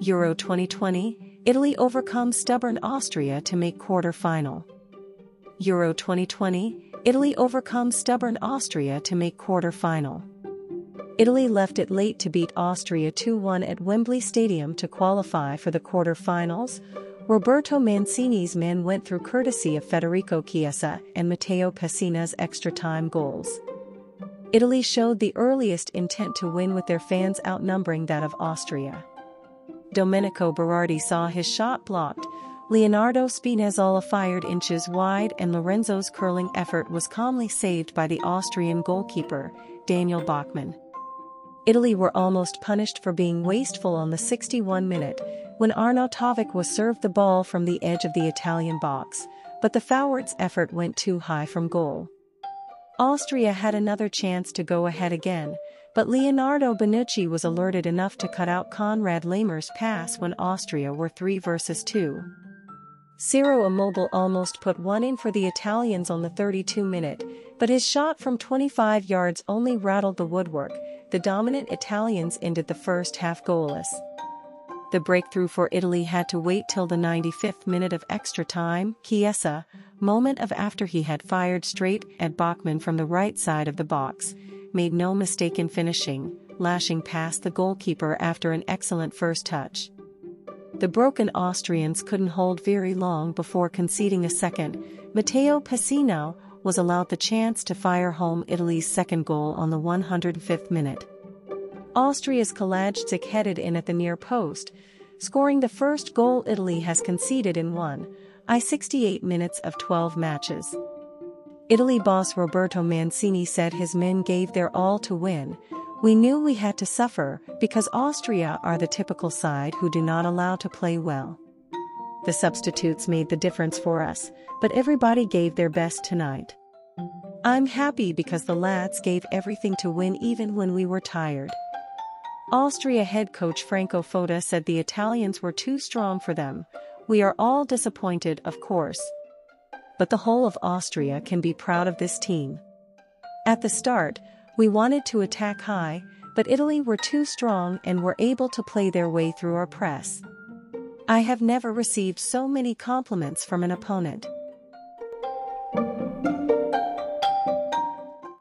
Euro 2020, Italy overcomes stubborn Austria to make quarter-final. Euro 2020, Italy overcomes stubborn Austria to make quarter-final. Italy left it late to beat Austria 2-1 at Wembley Stadium to qualify for the quarter-finals. Roberto Mancini's men went through courtesy of Federico Chiesa and Matteo Pessina's extra-time goals. Italy showed the earliest intent to win with their fans outnumbering that of Austria. Domenico Berardi saw his shot blocked, Leonardo Spinazzola fired inches wide and Lorenzo's curling effort was calmly saved by the Austrian goalkeeper, Daniel Bachmann. Italy were almost punished for being wasteful on the 61 minute, when Arnautovic was served the ball from the edge of the Italian box, but the forwards' effort went too high from goal. Austria had another chance to go ahead again, but Leonardo Bonucci was alerted enough to cut out Konrad Laimer's pass when Austria were 3 versus 2. Ciro Immobile almost put one in for the Italians on the 32 minute, but his shot from 25 yards only rattled the woodwork, the dominant Italians ended the first half goalless. The breakthrough for Italy had to wait till the 95th minute of extra time, Chiesa, moment of after he had fired straight at Bachmann from the right side of the box, made no mistake in finishing, lashing past the goalkeeper after an excellent first touch. The broken Austrians couldn't hold very long before conceding a second. Matteo Pessina was allowed the chance to fire home Italy's second goal on the 105th minute. Austria's Kalajdzic headed in at the near post, scoring the first goal Italy has conceded in one, I 68 minutes of 12 matches. Italy boss Roberto Mancini said his men gave their all to win. We knew we had to suffer because Austria are the typical side who do not allow to play well. The substitutes made the difference for us, but everybody gave their best tonight. I'm happy because the lads gave everything to win even when we were tired. Austria head coach Franco Foda said the Italians were too strong for them, we are all disappointed, of course. But the whole of Austria can be proud of this team. At the start, we wanted to attack high, but Italy were too strong and were able to play their way through our press. I have never received so many compliments from an opponent.